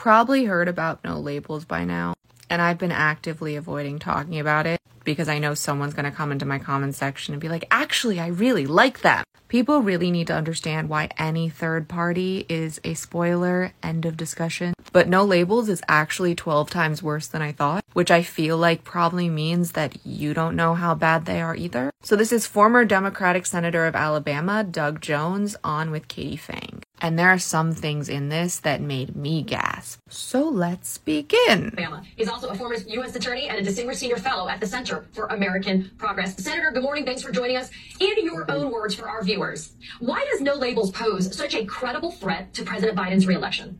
probably heard about no labels by now, and I've been actively avoiding talking about it because I know someone's going to come into my comment section and be like, actually, I really like them. People really need to understand why any third party is a spoiler. End of discussion. But no labels is actually 12 times worse than I thought, which I feel like probably means that you don't know how bad they are either. So this is former Democratic Senator of Alabama, Doug Jones, on with Katie Phang. And there are some things in this that made me gasp. So let's begin. Alabama. He's also a former U.S. attorney and a distinguished senior fellow at the Center for American Progress. Senator, good morning. Thanks for joining us. In your own words for our viewers, why does no labels pose such a credible threat to President Biden's reelection?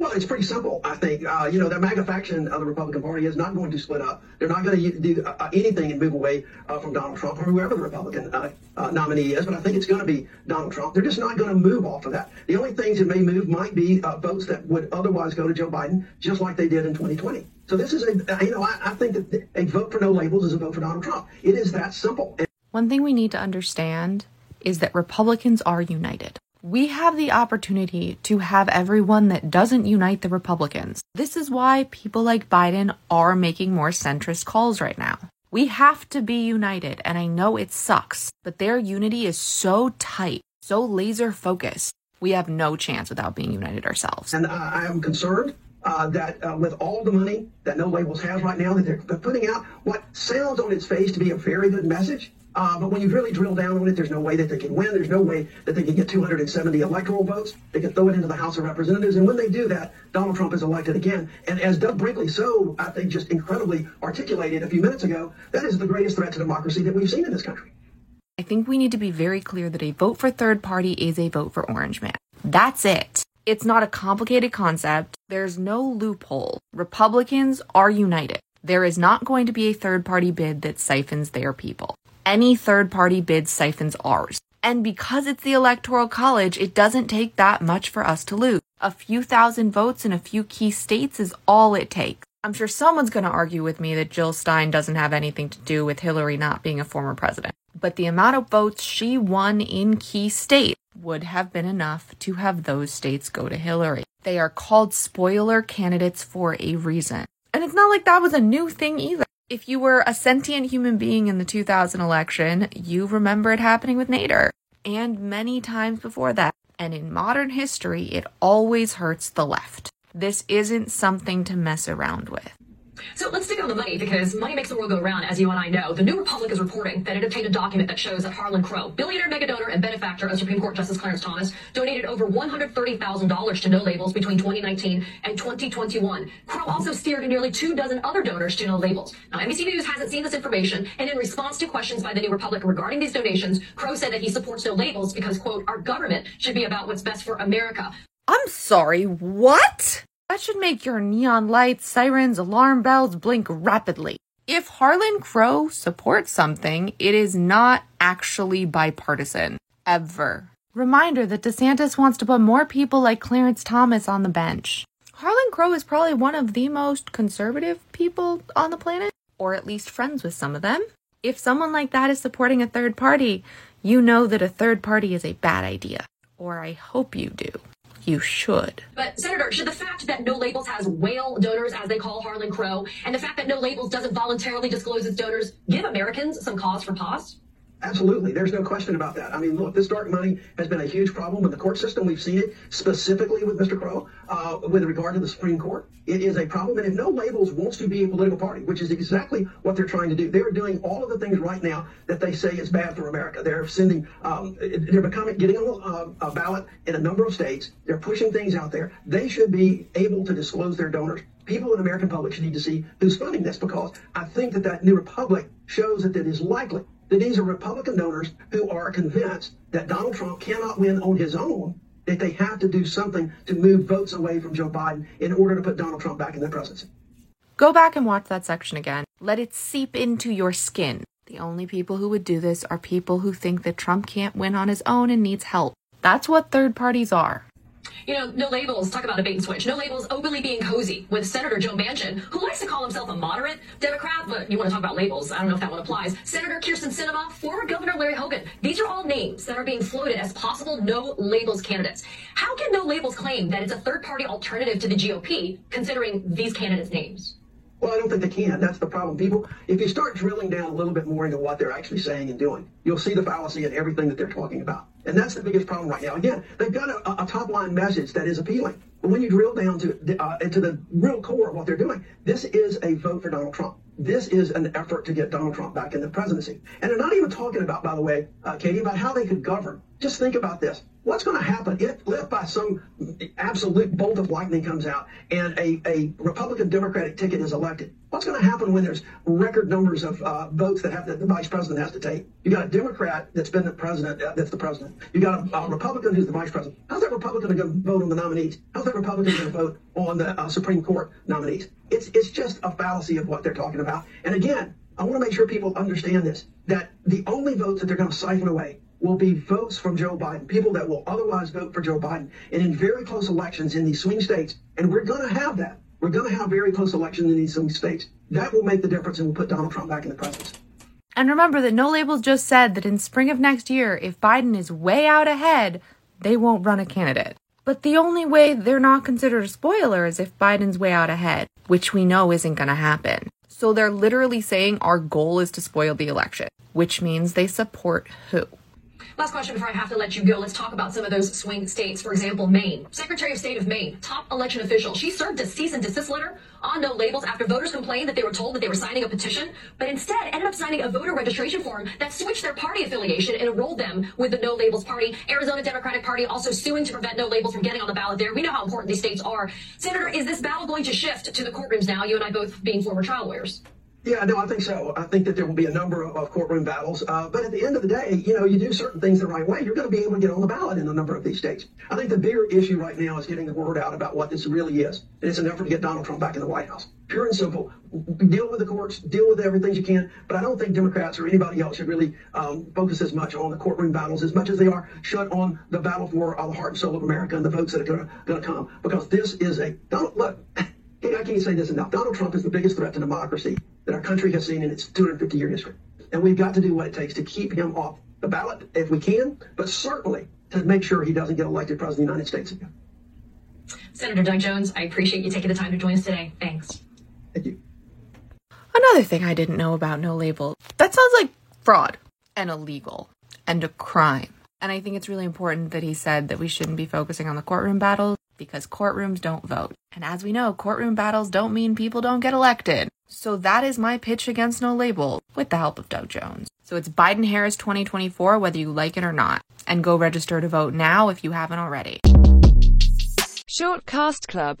Well, it's pretty simple. I think uh, you know the MAGA faction of the Republican Party is not going to split up. They're not going to do uh, anything and move away uh, from Donald Trump or whoever the Republican uh, uh, nominee is. But I think it's going to be Donald Trump. They're just not going to move off of that. The only things that may move might be uh, votes that would otherwise go to Joe Biden, just like they did in 2020. So this is a you know I, I think that a vote for no labels is a vote for Donald Trump. It is that simple. One thing we need to understand is that Republicans are united. We have the opportunity to have everyone that doesn't unite the Republicans. This is why people like Biden are making more centrist calls right now. We have to be united, and I know it sucks, but their unity is so tight, so laser focused. We have no chance without being united ourselves. And I I am concerned uh, that uh, with all the money that No Labels has right now, that they're, they're putting out what sounds on its face to be a very good message. Uh, but when you really drill down on it, there's no way that they can win. There's no way that they can get 270 electoral votes. They can throw it into the House of Representatives. And when they do that, Donald Trump is elected again. And as Doug Brinkley so, I think, just incredibly articulated a few minutes ago, that is the greatest threat to democracy that we've seen in this country. I think we need to be very clear that a vote for third party is a vote for Orange Man. That's it. It's not a complicated concept. There's no loophole. Republicans are united. There is not going to be a third party bid that siphons their people. Any third party bid siphons ours. And because it's the Electoral College, it doesn't take that much for us to lose. A few thousand votes in a few key states is all it takes. I'm sure someone's going to argue with me that Jill Stein doesn't have anything to do with Hillary not being a former president. But the amount of votes she won in key states would have been enough to have those states go to Hillary. They are called spoiler candidates for a reason. And it's not like that was a new thing either. If you were a sentient human being in the 2000 election, you remember it happening with Nader and many times before that. And in modern history, it always hurts the left. This isn't something to mess around with. So let's stick on the money because money makes the world go round, as you and I know. The New Republic is reporting that it obtained a document that shows that Harlan Crow, billionaire mega donor and benefactor of Supreme Court Justice Clarence Thomas, donated over $130,000 to no labels between 2019 and 2021. Crow also steered nearly two dozen other donors to no labels. Now, NBC News hasn't seen this information, and in response to questions by the New Republic regarding these donations, Crow said that he supports no labels because, quote, our government should be about what's best for America. I'm sorry, what? That should make your neon lights, sirens, alarm bells blink rapidly. If Harlan Crow supports something, it is not actually bipartisan. Ever. Reminder that DeSantis wants to put more people like Clarence Thomas on the bench. Harlan Crow is probably one of the most conservative people on the planet, or at least friends with some of them. If someone like that is supporting a third party, you know that a third party is a bad idea. Or I hope you do. You should. But Senator, should the fact that No Labels has whale donors, as they call Harlan Crow, and the fact that No Labels doesn't voluntarily disclose its donors give Americans some cause for pause? Absolutely. There's no question about that. I mean, look, this dark money has been a huge problem in the court system. We've seen it specifically with Mr. Crow uh, with regard to the Supreme Court. It is a problem. And if no labels wants to be a political party, which is exactly what they're trying to do, they're doing all of the things right now that they say is bad for America. They're sending, um, they're becoming, getting a, a ballot in a number of states. They're pushing things out there. They should be able to disclose their donors. People in the American public should need to see who's funding this because I think that that new republic shows that it is likely that these are Republican donors who are convinced that Donald Trump cannot win on his own, that they have to do something to move votes away from Joe Biden in order to put Donald Trump back in the presidency. Go back and watch that section again. Let it seep into your skin. The only people who would do this are people who think that Trump can't win on his own and needs help. That's what third parties are. You know, no labels, talk about a bait and switch. No labels openly being cozy with Senator Joe Manchin, who likes to call himself a moderate Democrat, but you want to talk about labels. I don't know if that one applies. Senator Kyrsten Sinema, former Governor Larry Hogan. These are all names that are being floated as possible no labels candidates. How can no labels claim that it's a third party alternative to the GOP, considering these candidates' names? Well, I don't think they can. That's the problem. People, if you start drilling down a little bit more into what they're actually saying and doing, you'll see the fallacy in everything that they're talking about. And that's the biggest problem right now. Again, they've got a, a top line message that is appealing. But when you drill down to uh, into the real core of what they're doing, this is a vote for Donald Trump. This is an effort to get Donald Trump back in the presidency. And they're not even talking about, by the way, uh, Katie, about how they could govern. Just think about this. What's going to happen if, if by some absolute bolt of lightning comes out and a, a Republican Democratic ticket is elected? What's going to happen when there's record numbers of uh, votes that have to, the vice president has to take? You got a Democrat that's been the president, uh, that's the president. You got a, a, Republican who's the vice president. How's that Republican going to vote on the nominees? How's that Republican going to vote on the uh, Supreme Court nominees? It's it's just a fallacy of what they're talking about. And again, I want to make sure people understand this: that the only votes that they're going to siphon away will be votes from Joe Biden, people that will otherwise vote for Joe Biden. And in very close elections in these swing states, and we're going to have that. We're going to have very close elections in these swing states. That will make the difference and will put Donald Trump back in the presidency. And remember that No Labels just said that in spring of next year, if Biden is way out ahead, they won't run a candidate. But the only way they're not considered a spoiler is if Biden's way out ahead, which we know isn't going to happen. So they're literally saying our goal is to spoil the election, which means they support who? Last question before I have to let you go. Let's talk about some of those swing states. For example, Maine. Secretary of State of Maine, top election official. She served a cease and desist letter on no labels after voters complained that they were told that they were signing a petition, but instead ended up signing a voter registration form that switched their party affiliation and enrolled them with the no labels party. Arizona Democratic Party also suing to prevent no labels from getting on the ballot there. We know how important these states are. Senator, is this battle going to shift to the courtrooms now? You and I both being former trial lawyers. Yeah, no, I think so. I think that there will be a number of, of courtroom battles. Uh, but at the end of the day, you know, you do certain things the right way, you're going to be able to get on the ballot in a number of these states. I think the bigger issue right now is getting the word out about what this really is. And it's an effort to get Donald Trump back in the White House. Pure and simple. Deal with the courts, deal with everything you can. But I don't think Democrats or anybody else should really um, focus as much on the courtroom battles as much as they are shut on the battle for uh, the heart and soul of America and the votes that are going to come. Because this is a, Donald, look, I can't say this enough. Donald Trump is the biggest threat to democracy that our country has seen in its 250 year history. And we've got to do what it takes to keep him off the ballot if we can, but certainly to make sure he doesn't get elected president of the United States again. Senator Doug Jones, I appreciate you taking the time to join us today. Thanks. Thank you. Another thing I didn't know about No Label that sounds like fraud and illegal and a crime. And I think it's really important that he said that we shouldn't be focusing on the courtroom battles because courtrooms don't vote. And as we know, courtroom battles don't mean people don't get elected. So that is my pitch against no label with the help of Doug Jones. So it's Biden Harris 2024, whether you like it or not. And go register to vote now if you haven't already. Short Cast Club